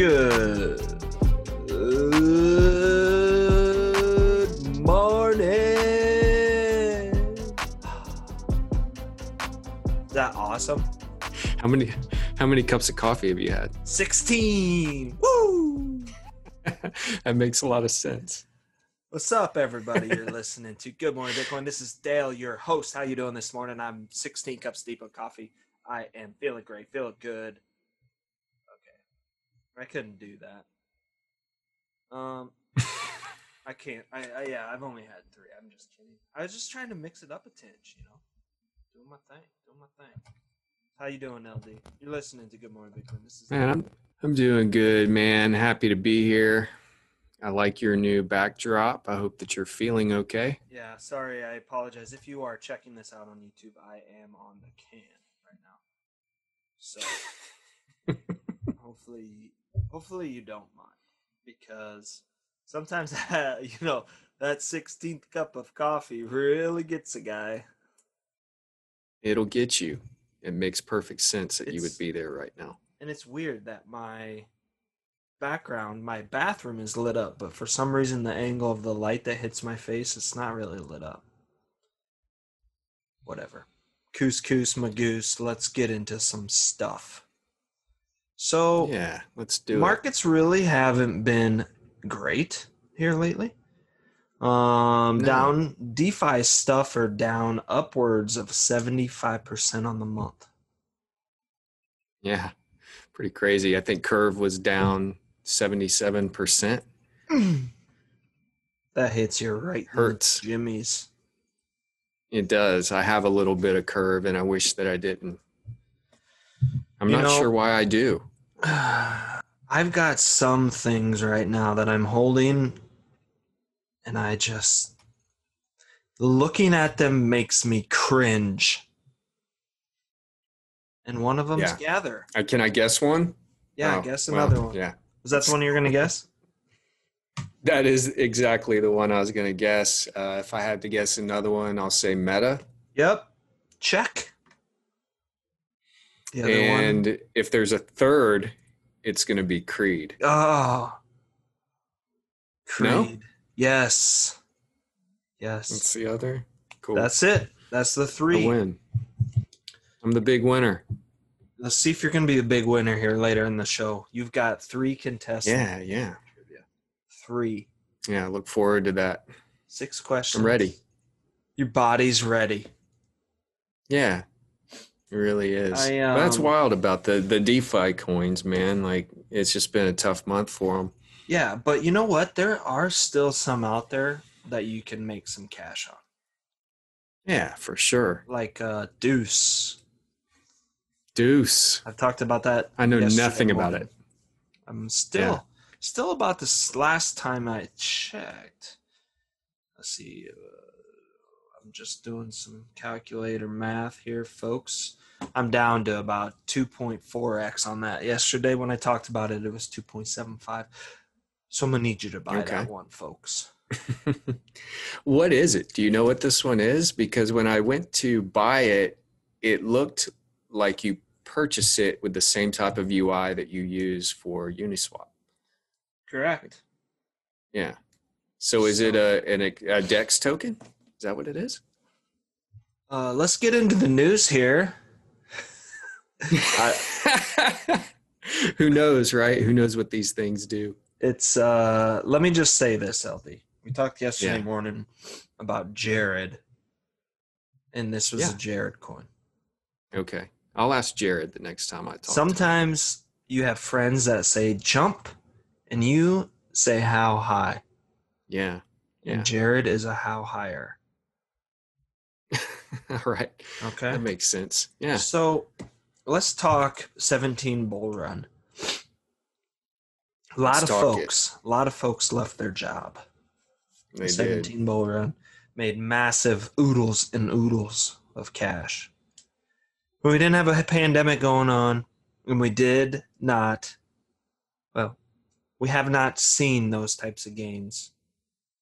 Good morning. Is that awesome? How many how many cups of coffee have you had? 16. Woo! that makes a lot of sense. What's up, everybody? You're listening to Good Morning Bitcoin. This is Dale, your host. How you doing this morning? I'm 16 cups deep of coffee. I am feeling great, feeling good. I couldn't do that. Um, I can't. I, I yeah, I've only had three. I'm just kidding. I was just trying to mix it up a tinge, you know, doing my thing, doing my thing. How you doing, LD? You're listening to Good Morning Bitcoin. This is Man, I'm I'm doing good, man. Happy to be here. I like your new backdrop. I hope that you're feeling okay. Yeah, sorry, I apologize. If you are checking this out on YouTube, I am on the can right now. So hopefully hopefully you don't mind because sometimes you know that 16th cup of coffee really gets a guy. It'll get you. It makes perfect sense that you would be there right now. And it's weird that my background, my bathroom is lit up, but for some reason the angle of the light that hits my face, it's not really lit up. Whatever. Couscous magoose, let's get into some stuff. So Yeah, let's do markets really haven't been great here lately. Um No. down DeFi stuff are down upwards of 75% on the month. Yeah. Pretty crazy. I think Curve was down 77%. that hits you right Hurts. Jimmy's. It does. I have a little bit of curve and I wish that I didn't. I'm You not know- sure why I do. I've got some things right now that I'm holding, and I just looking at them makes me cringe. And one of them's Yeah. Gather. Uh, Can I guess one? Yeah, I Oh, guess well, another one. Yeah. Is that the one you're gonna guess? That is exactly the one I was going to guess. Uh, if I had to guess another one, I'll say Meta. Yep. Check. The other one. and if there's a third, it's going to be Creed. Oh. Creed. No? Yes. Yes. What's the other? Cool. That's it. That's the three. win. I'm the big winner. Let's see if you're going to be the big winner here later in the show. You've got three contestants. Yeah, yeah. Three. Yeah, I look forward to that. Six questions. I'm ready. Your body's ready. Yeah, it really is. I, But That's um, wild about the the DeFi coins, man. Like it's just been a tough month for them. Yeah, but you know what? There are still some out there that you can make some cash on, Yeah, for sure. like uh, Deuce. Deuce. I've talked about that. I know nothing about it. I'm still Yeah. still about this last time I checked. Let's see. Uh, I'm just doing some calculator math here, folks. I'm down to about 2.4x on that. Yesterday when I talked about it, it was 2.75. So I'm gonna need you to buy Okay. that one, folks. what is it? Do you know what this one is? Because when I went to buy it, it looked like you purchase it with the same type of UI that you use for Uniswap. Correct. Yeah. So is it a, an, a DEX token? Is that what it is? Uh, let's get into the news here. I- Who knows, right? Who knows what these things do? It's uh let me just say this, LD. We talked yesterday Yeah. morning about Jared. And this was Yeah. a Jared coin. Okay. I'll ask Jared the next time I talk. Sometimes you have friends that say jump and you say how high. Yeah. Yeah. And Jared is a how higher. All right. Okay. That makes sense. Yeah. So let's talk 17 bull run. A lot Let's of it. folks, a lot of folks left their job. They did. 17 bull run made massive oodles and oodles of cash. But we didn't have a pandemic going on, and we did not, well, we have not seen those types of gains.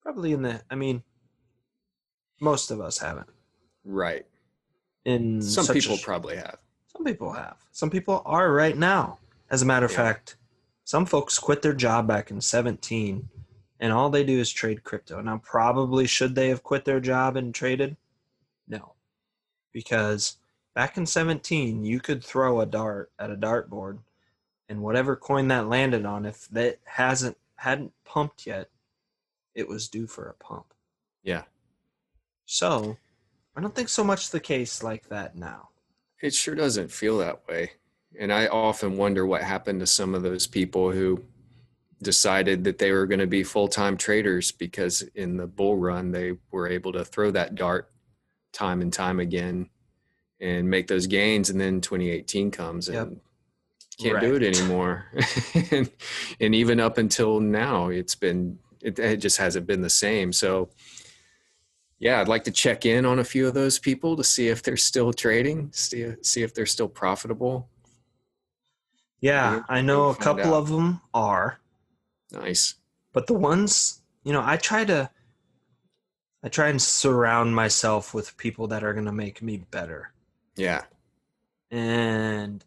Probably in the, I mean, most of us haven't. Right. In Some a people probably have. Some people have. Some people are right now. As a matter of Yeah. fact, Some folks quit their job back in 17 and all they do is trade crypto. Now, probably should they have quit their job and traded? No. Because back in 17, you could throw a dart at a dartboard and whatever coin that landed on, if that hasn't hadn't pumped yet, it was due for a pump. Yeah. So I don't think so much the case like that now. It sure doesn't feel that way. And I often wonder what happened to some of those people who decided that they were going to be full-time traders because in the bull run they were able to throw that dart time and time again and make those gains and then 2018 comes Yep. and can't do it anymore and, and even up until now it's been it, it just hasn't been the same so yeah i'd like to check in on a few of those people to see if they're still trading see, see if they're still profitable Yeah, I know a couple out. of them are, nice but the ones, you know, I try to I try and surround myself with people that are going to make me better. yeah And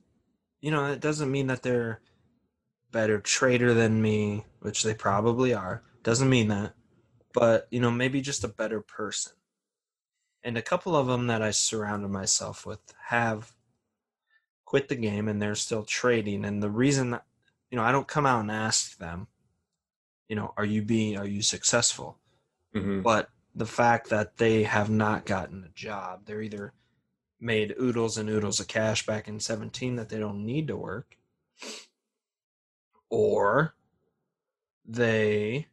you know, it doesn't mean that they're better trader than me, which they probably are. Doesn't mean that. But, you know, maybe just a better person. And a couple of them that I surrounded myself with have quit the game and they're still trading and the reason that, you know, I don't come out and ask them, you know, are you being are you successful? hmm but the fact that they have not gotten a job they're either made oodles and oodles of cash back in 17 that they don't need to work or they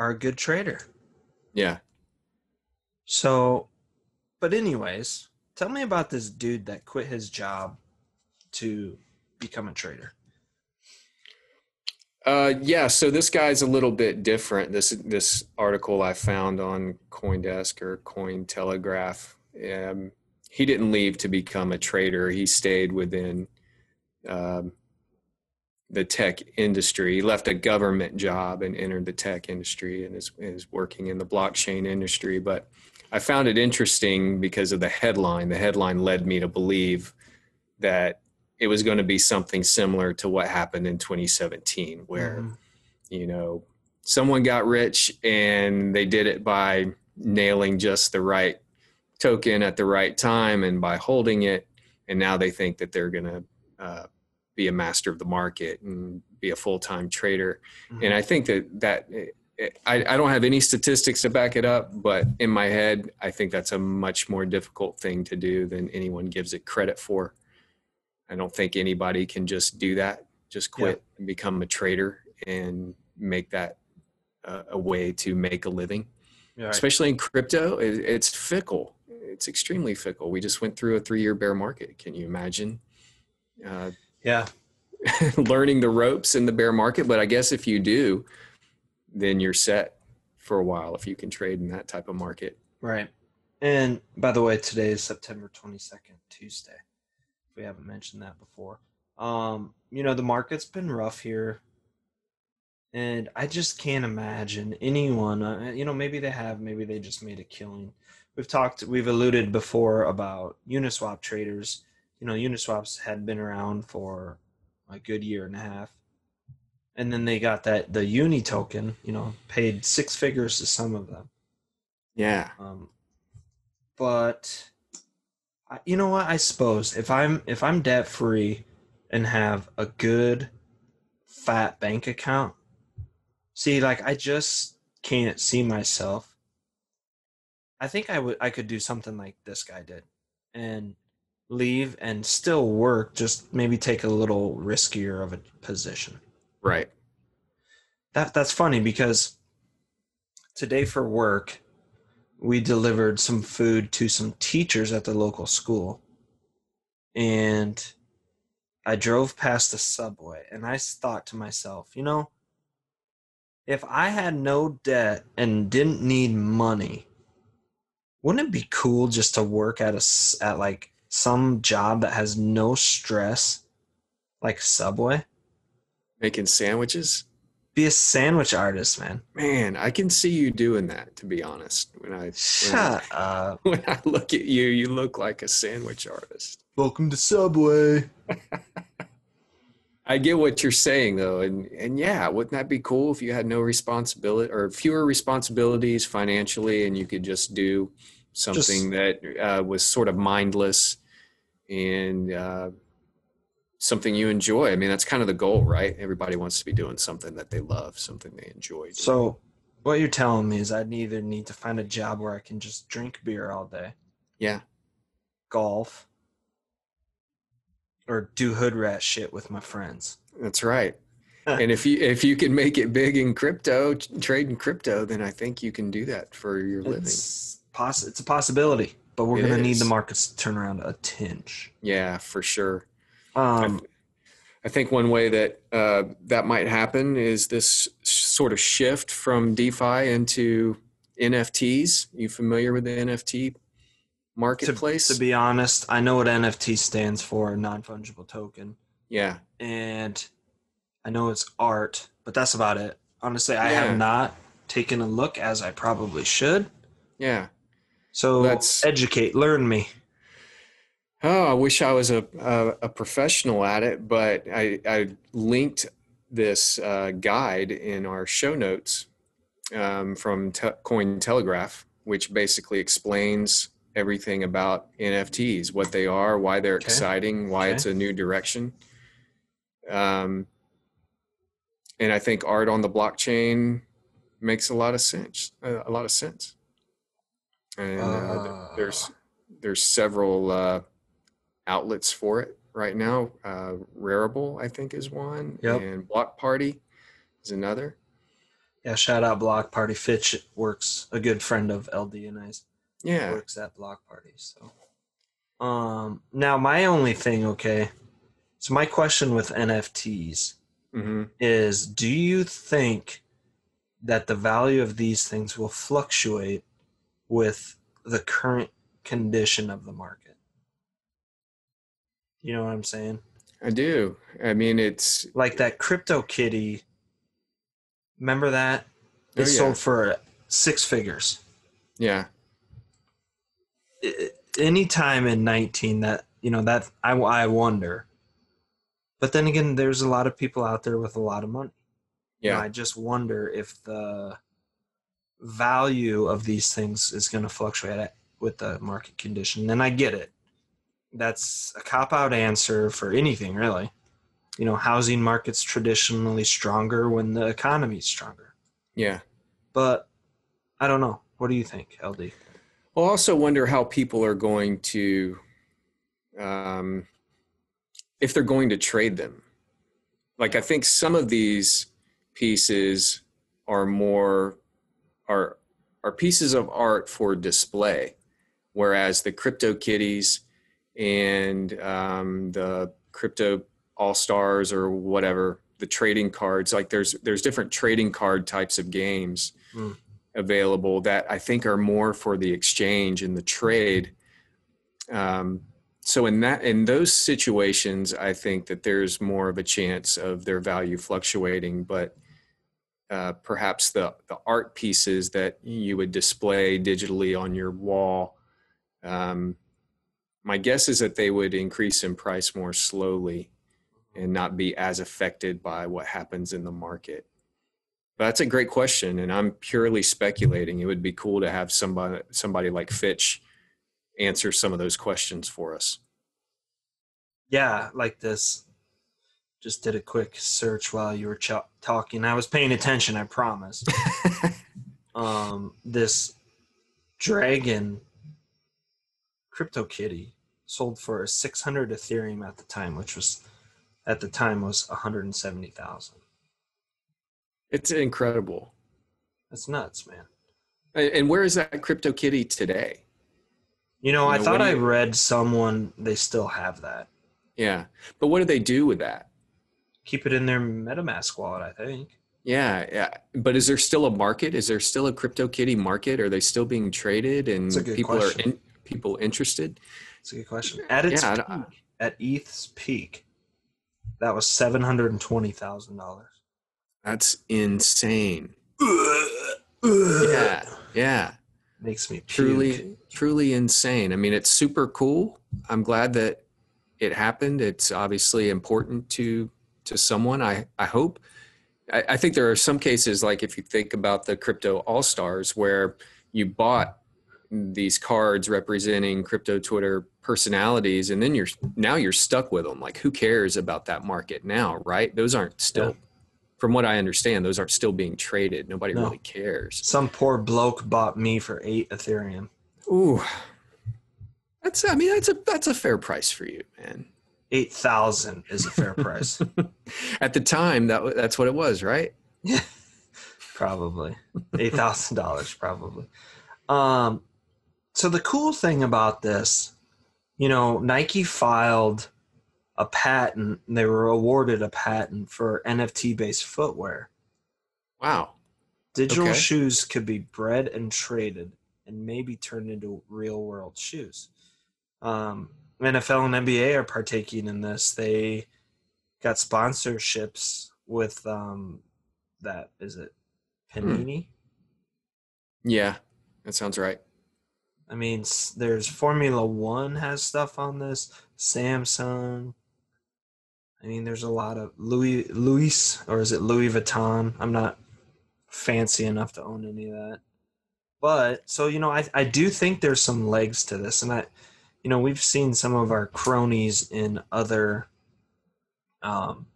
are a good trader yeah so but anyways tell me about this dude that quit his job to become a trader Uh, yeah, so this guy's a little bit different. This this article I found on CoinDesk or Cointelegraph. Um, he didn't leave to become a trader. He stayed within um, the tech industry. He left a government job and entered the tech industry and is is working in the blockchain industry. But I found it interesting because of the headline. The headline led me to believe that it was going to be something similar to what happened in 2017 where Mhm. you know someone got rich and they did it by nailing just the right token at the right time and by holding it and now they think that they're going to uh, be a master of the market and be a full-time trader. And i think that that I, I don't have any statistics to back it up but in my head i think that's a much more difficult thing to do than anyone gives it credit for. I don't think anybody can just do that just quit and become a trader and make that uh, a way to make a living. Right. especially in crypto it, it's fickle. It's extremely fickle. We just went through a three year bear market. Can you imagine uh, yeah learning the ropes in the bear market but i guess if you do then you're set for a while if you can trade in that type of market Right. And by the way, today is September 22nd, Tuesday. If we haven't mentioned that before. Um, you know, the market's been rough here. And I just can't imagine anyone, uh, you know, maybe they have, maybe they just made a killing. We've talked, we've alluded before about Uniswap traders. You know, Uniswaps had been around for a good year and a half. And then they got that, the Uni token, you know, paid six figures to some of them. yeah Um, but I, you know what? I suppose if I'm if I'm debt free and have a good fat bank account, see, like I just can't see myself. I think I would I could do something like this guy did, and leave and still work. Just maybe take a little riskier of a position right that that's funny because today for work we delivered some food to some teachers at the local school and i drove past the subway and I thought to myself you know if i had no debt and didn't need money wouldn't it be cool just to work at a at like some job that has no stress like subway making sandwiches be a sandwich artist man man i can see you doing that to be honest when i when I- Shut up. when I look at you, you look like a sandwich artist. Welcome to Subway. I get what you're saying though, and and yeah, wouldn't that be cool if you had no responsibility or fewer responsibilities financially, and you could just do something that uh, was sort of mindless and uh, something you enjoy. I mean, that's kind of the goal, right? Everybody wants to be doing something that they love, something they enjoy. doing. So, what you're telling me is I'd either need to find a job where I can just drink beer all day, yeah, golf, or do hood rat shit with my friends. that's right. and if you if you can make it big in crypto, trade in crypto, then I think you can do that for your living. Poss- it's a possibility, but we're going to need the markets to turn around a tinge. Yeah, for sure. Um, I think one way that uh, that might happen is this sort of shift from DeFi into NFTs. You familiar with the NFT to, marketplace? to be honest, I know what NFT stands for, non fungible token, yeah, and I know it's art, but that's about it. Honestly, I Yeah. have not taken a look as I probably should. yeah. So That's- educate, learn me. Oh, I wish I was a a, a professional at it, but I, I linked this uh, guide in our show notes um, from Te- Coin Telegraph, which basically explains everything about NFTs, what they are, why they're Okay. exciting, why Okay. it's a new direction. Um, and I think art on the blockchain makes a lot of sense. A, a lot of sense. And uh, there's there's several uh, outlets for it right now. Uh, Rarible, I think, is one, Yep. and Block Party is another. Yeah, shout out Block Party. Fitch works a good friend of LD and I's Yeah, works at Block Party. So, um, now my only thing, okay. So my question with NFTs hmm is: Do you think that the value of these things will fluctuate with the current condition of the market? You know what I'm saying? I do. I mean, it's Like that crypto kitty. Remember that? It Oh, yeah. sold for six figures. yeah, I- anytime in 19 that you know that I, I wonder but then again there's a lot of people out there with a lot of money yeah, i just wonder if the value of these things is going to fluctuate with the market condition and i get it. That's a cop out answer for anything really. You know housing markets traditionally stronger when the economy's stronger. Yeah. but i don't know. What do you think ld Well, I also wonder how people are going to, um, if they're going to trade them. Like, I think some of these pieces are more are are pieces of art for display, whereas the crypto kitties and um, the crypto all stars or whatever the trading cards like there's there's different trading card types of games Mm. available that I think are more for the exchange and the trade. Um, so in that in those situations, I think that there's more of a chance of their value fluctuating, but uh, perhaps the the art pieces that you would display digitally on your wall. Um, my guess is that they would increase in price more slowly and not be as affected by what happens in the market. But that's a great question, and I'm purely speculating. It would be cool to have somebody somebody like Fitch answer some of those questions for us. Yeah, like this. Just did a quick search while you were ch- talking. I was paying attention, I promise. um, this dragon crypto kitty sold for 600 Ethereum at the time, which was at the time was 170,000. It's incredible. That's nuts, man. And where is that crypto kitty today? You know, You I know, thought what I you- read someone they still have that. Yeah, but what do they do with that? Keep it in their MetaMask wallet, I think. Yeah, yeah. But is there still a market? Is there still a crypto kitty market? Are they still being traded and That's a good people question. are in, people interested? It's a good question. At its Yeah, peak, at ETH's peak, that was seven hundred and twenty thousand dollars. That's insane. Yeah, yeah. makes me puke. Truly, truly insane. I mean, it's super cool. I'm glad that it happened. It's obviously important to to someone. I I hope. I, I think there are some cases like if you think about the crypto all stars where you bought these cards representing crypto Twitter personalities, and then you're now you're stuck with them. Like, who cares about that market now, right? Those aren't still, Yeah. from what I understand, those aren't still being traded. Nobody No. really cares. Some poor bloke bought me for eight Ethereum. Ooh, that's I mean that's a that's a fair price for you, man. Eight thousand is a fair price. At the time, that that's what it was, right? Yeah, probably eight thousand dollars, probably. Um, so the cool thing about this, you know, Nike filed a patent. They were awarded a patent for NFT-based footwear. Wow. Digital Okay. shoes could be bred and traded, and maybe turned into real-world shoes. Um, NFL and NBA are partaking in this. They got sponsorships with um, that. Is it Panini? Yeah, that sounds right. I mean, there's Formula One has stuff on this. Samsung. I mean, there's a lot of Louis Louis or is it Louis Vuitton? I'm not fancy enough to own any of that. But so you know, I I do think there's some legs to this, and I, you know, we've seen some of our cronies in other, um,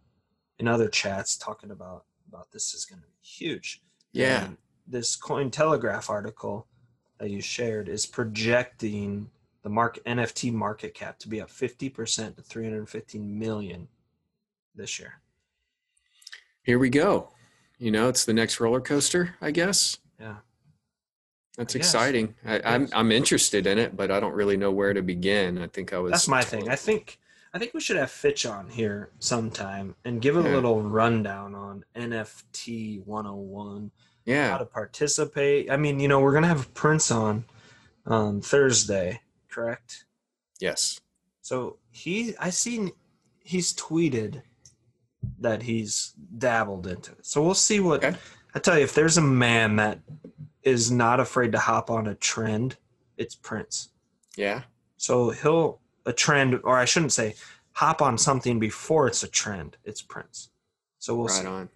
in other chats talking about about this is going to be huge. Yeah. And this Cointelegraph article that you shared is projecting the mark NFT market cap to be up 50% to 315 million this year. Here we go. You know, it's the next roller coaster, I guess. Yeah. That's exciting. I, I'm. I'm interested in it, but I don't really know where to begin. I think I was. That's my thing. I think I think we should have Fitch on here sometime and give a Yeah. little rundown on NFT 101, Yeah. how to participate. I mean, you know, we're going to have Prince on on Thursday, correct? Yes. So he, I seen, he's tweeted that he's dabbled into it. So we'll see what. Okay. I tell you, if there's a man that is not afraid to hop on a trend, it's Prince. Yeah. So he'll a trend, or I shouldn't say, hop on something before it's a trend. It's Prince. So we'll right see. on.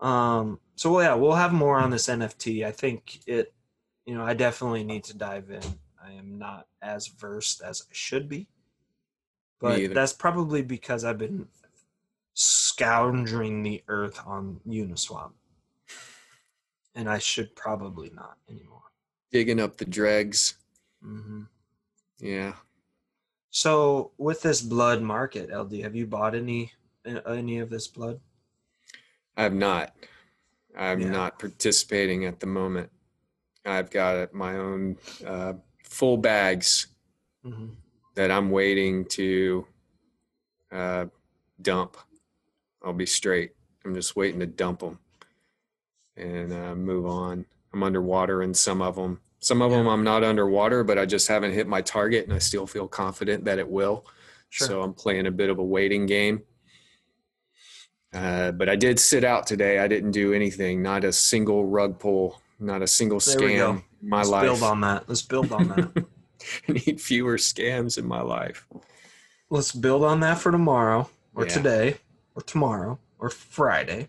Um. So yeah, we'll have more on this NFT. I think it. You know, I definitely need to dive in. I am not as versed as I should be, but that's probably because I've been scoundering the earth on Uniswap, and I should probably not anymore. Digging up the dregs. hmm Yeah. So with this blood market, LD, have you bought any any of this blood? I have not. I'm Yeah. not participating at the moment. I've got my own uh, full bags hmm that I'm waiting to uh, dump. I'll be straight. I'm just waiting to dump them and uh, move on. I'm underwater in some of them. Some of Yeah. them I'm not underwater, but I just haven't hit my target, and I still feel confident that it will. Sure. So I'm playing a bit of a waiting game. Uh, but I did sit out today. I didn't do anything. Not a single rug pull. Not a single There scam in my life. Let's life. build on that. Let's build on that. I need fewer scams in my life. Let's build on that for tomorrow, or Yeah. today, or tomorrow, or Friday.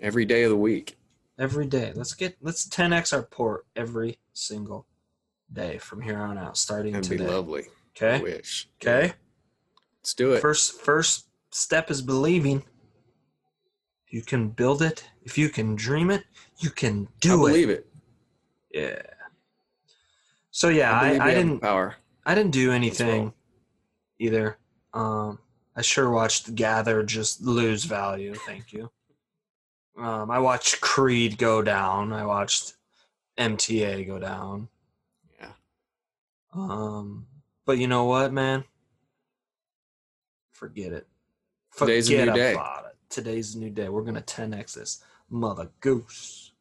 Every day of the week. Every day. Let's get let's 10x our port every single day from here on out, starting That'd today. be lovely. Okay. wish. Okay. Let's do it. First first step is believing. You can build it. If you can dream it, you can I do it. believe it. Yeah. So yeah, I, I, the didn't power. I didn't do anything either. Um, I sure watched Gather just lose value. Thank you. Um, I watched Creed go down. I watched MTA go down. Yeah. Um, but you know what, man? Forget it. Forget Today's a new day. it. Today's a new day. We're gonna 10x this mother goose.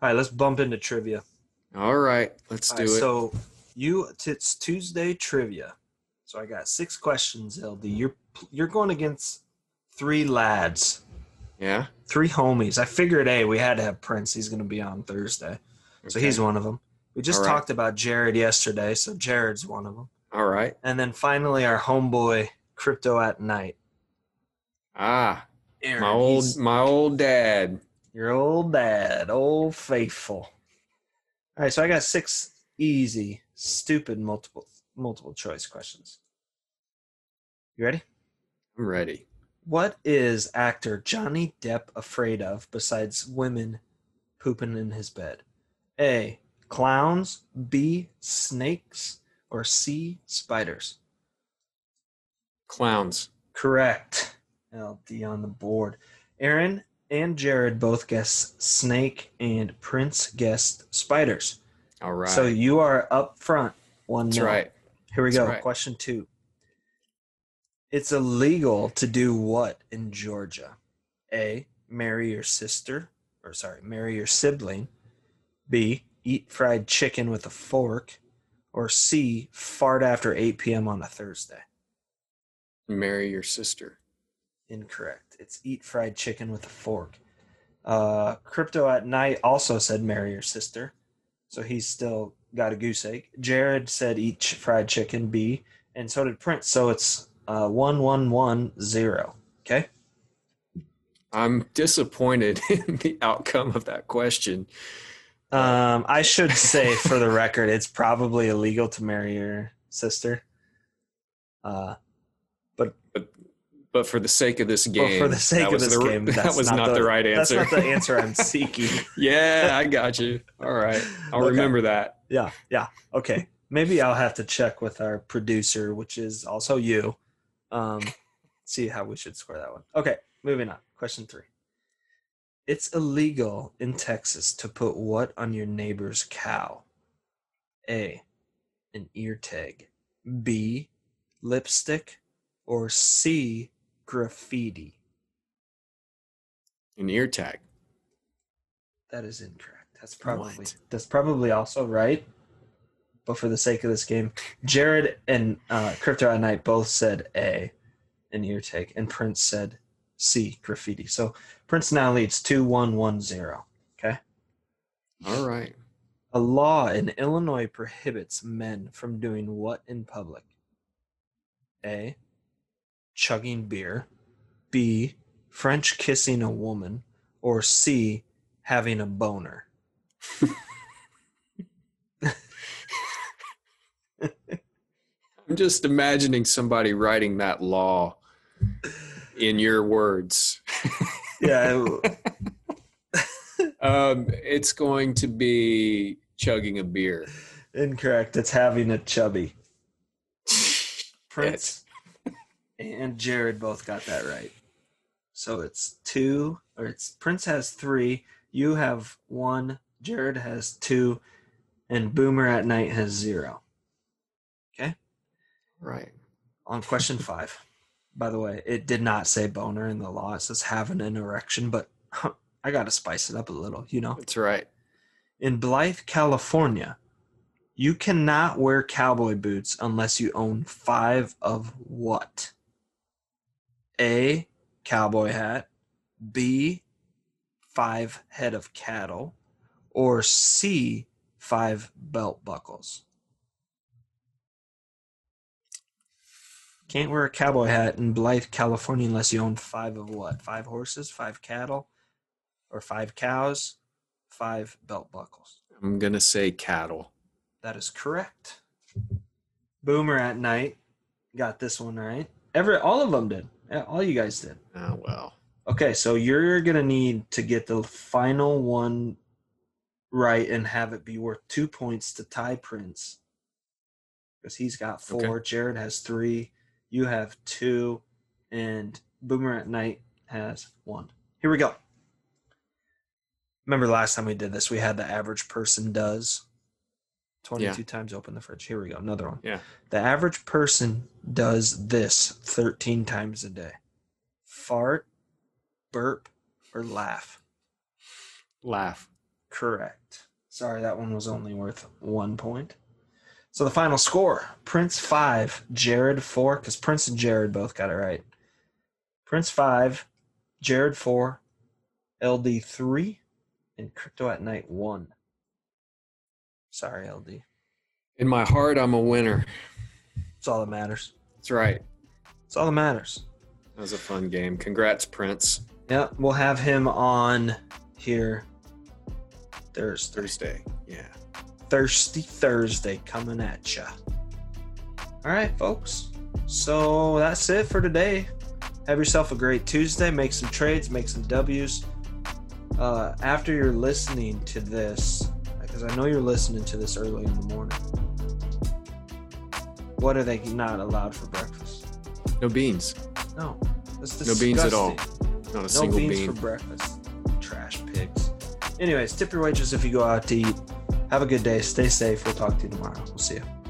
All right, let's bump into trivia. All right. Let's All do right, it. So you it's Tuesday trivia. So I got six questions, LD. You're you're going against three lads, yeah. three homies. I figured, hey, we had to have Prince. He's going to be on Thursday, so he's one of them. We just right. talked about Jared yesterday, so Jared's one of them. All right. And then finally, our homeboy Crypto at Night. Ah, Aaron, My old my old dad. Your old dad, old faithful. All right, so I got six easy, stupid multiple multiple choice questions. You ready? I'm ready. What is actor Johnny Depp afraid of besides women pooping in his bed? A. Clowns. B. Snakes. Or C. Spiders. Clowns. Correct. LD on the board. Aaron and Jared both guessed snake, and Prince guessed spiders. All right. So you are up front. One That's nil. right. Here we That's go. right. Question two. It's illegal to do what in Georgia? A. Marry your sister, or sorry, marry your sibling. B. Eat fried chicken with a fork. Or C. Fart after 8 p.m. on a Thursday. Marry your sister. Incorrect. It's eat fried chicken with a fork. Uh, Crypto at night also said marry your sister, so he's still got a goose egg. Jared said eat fried chicken. B, and so did Prince. So it's uh, one one one zero. Okay. I'm disappointed in the outcome of that question. Um, I should say for the record, it's probably illegal to marry your sister. Uh, But but but for the sake of this game, for the sake that of was this the, game, that was not, the, right answer. That's not the answer I'm seeking. yeah, I got you. All right. I'll Okay. remember that. Yeah, yeah. Okay. Maybe I'll have to check with our producer, which is also you. Um, see how we should score that one. Okay, moving on. Question three. It's illegal in Texas to put what on your neighbor's cow? A. An ear tag. B. Lipstick. Or C. Graffiti. An ear tag. That is incorrect. That's probably What? that's probably also right. But for the sake of this game, Jared and uh, Crypto at Night both said A, an ear tag, and Prince said C, graffiti. So Prince now leads two one one zero. Okay. All right. A law in Illinois prohibits men from doing what in public? A. Chugging beer. B. French kissing a woman. Or C. Having a boner. I'm just imagining somebody writing that law in your words. Yeah. Um, it's going to be chugging a beer. Incorrect. It's having a chubby. Prince and Jared both got that right. So it's two, or it's Prince has three. You have one. Jared has two, and Boomer at night has zero. Right. On question five. By the way, it did not say boner in the law. It says having an erection, but I got to spice it up a little, you know? That's right. In Blythe, California, you cannot wear cowboy boots unless you own five of what? A. Cowboy hat. B. Five head of cattle. Or C. Five belt buckles. Can't wear a cowboy hat in Blythe, California unless you own five of what? Five horses? Five cattle? Or five cows? Five belt buckles. I'm going to say cattle. That is correct. Boomer at night got this one right. Every all of them did. Yeah, All you guys did. Oh, well. Okay, so you're gonna need to get the final one right and have it be worth two points to tie Prince because he's got four. Jared has three. You have two, and Boomer at night has one. Here we go. Remember last time we did this, we had the average person does 22 times open the fridge. Here we go. Another one. Yeah. The average person does this 13 times a day fart, burp, or laugh. Laugh. Correct. Sorry, that one was only worth one point. So the final score Prince 5, Jared 4, because Prince and Jared both got it right. Prince 5, Jared 4, LD 3, and Crypto at Night 1. Sorry, LD. In my heart, I'm a winner. That's all that matters. That's right. That's all that matters. That was a fun game. Congrats, Prince. Yeah, we'll have him on here Thursday. Thursday. Yeah. Thirsty Thursday coming at ya. All right, folks. So that's it for today. Have yourself a great Tuesday. Make some trades, make some W's. Uh, after you're listening to this, because I know you're listening to this early in the morning, what are they not allowed for breakfast? No beans. No, No beans at all. Not a No single beans bean. for breakfast. Trash pigs. Anyways, tip your waitress if you go out to eat. Have a good day. Stay safe. We'll talk to you tomorrow. We'll see you.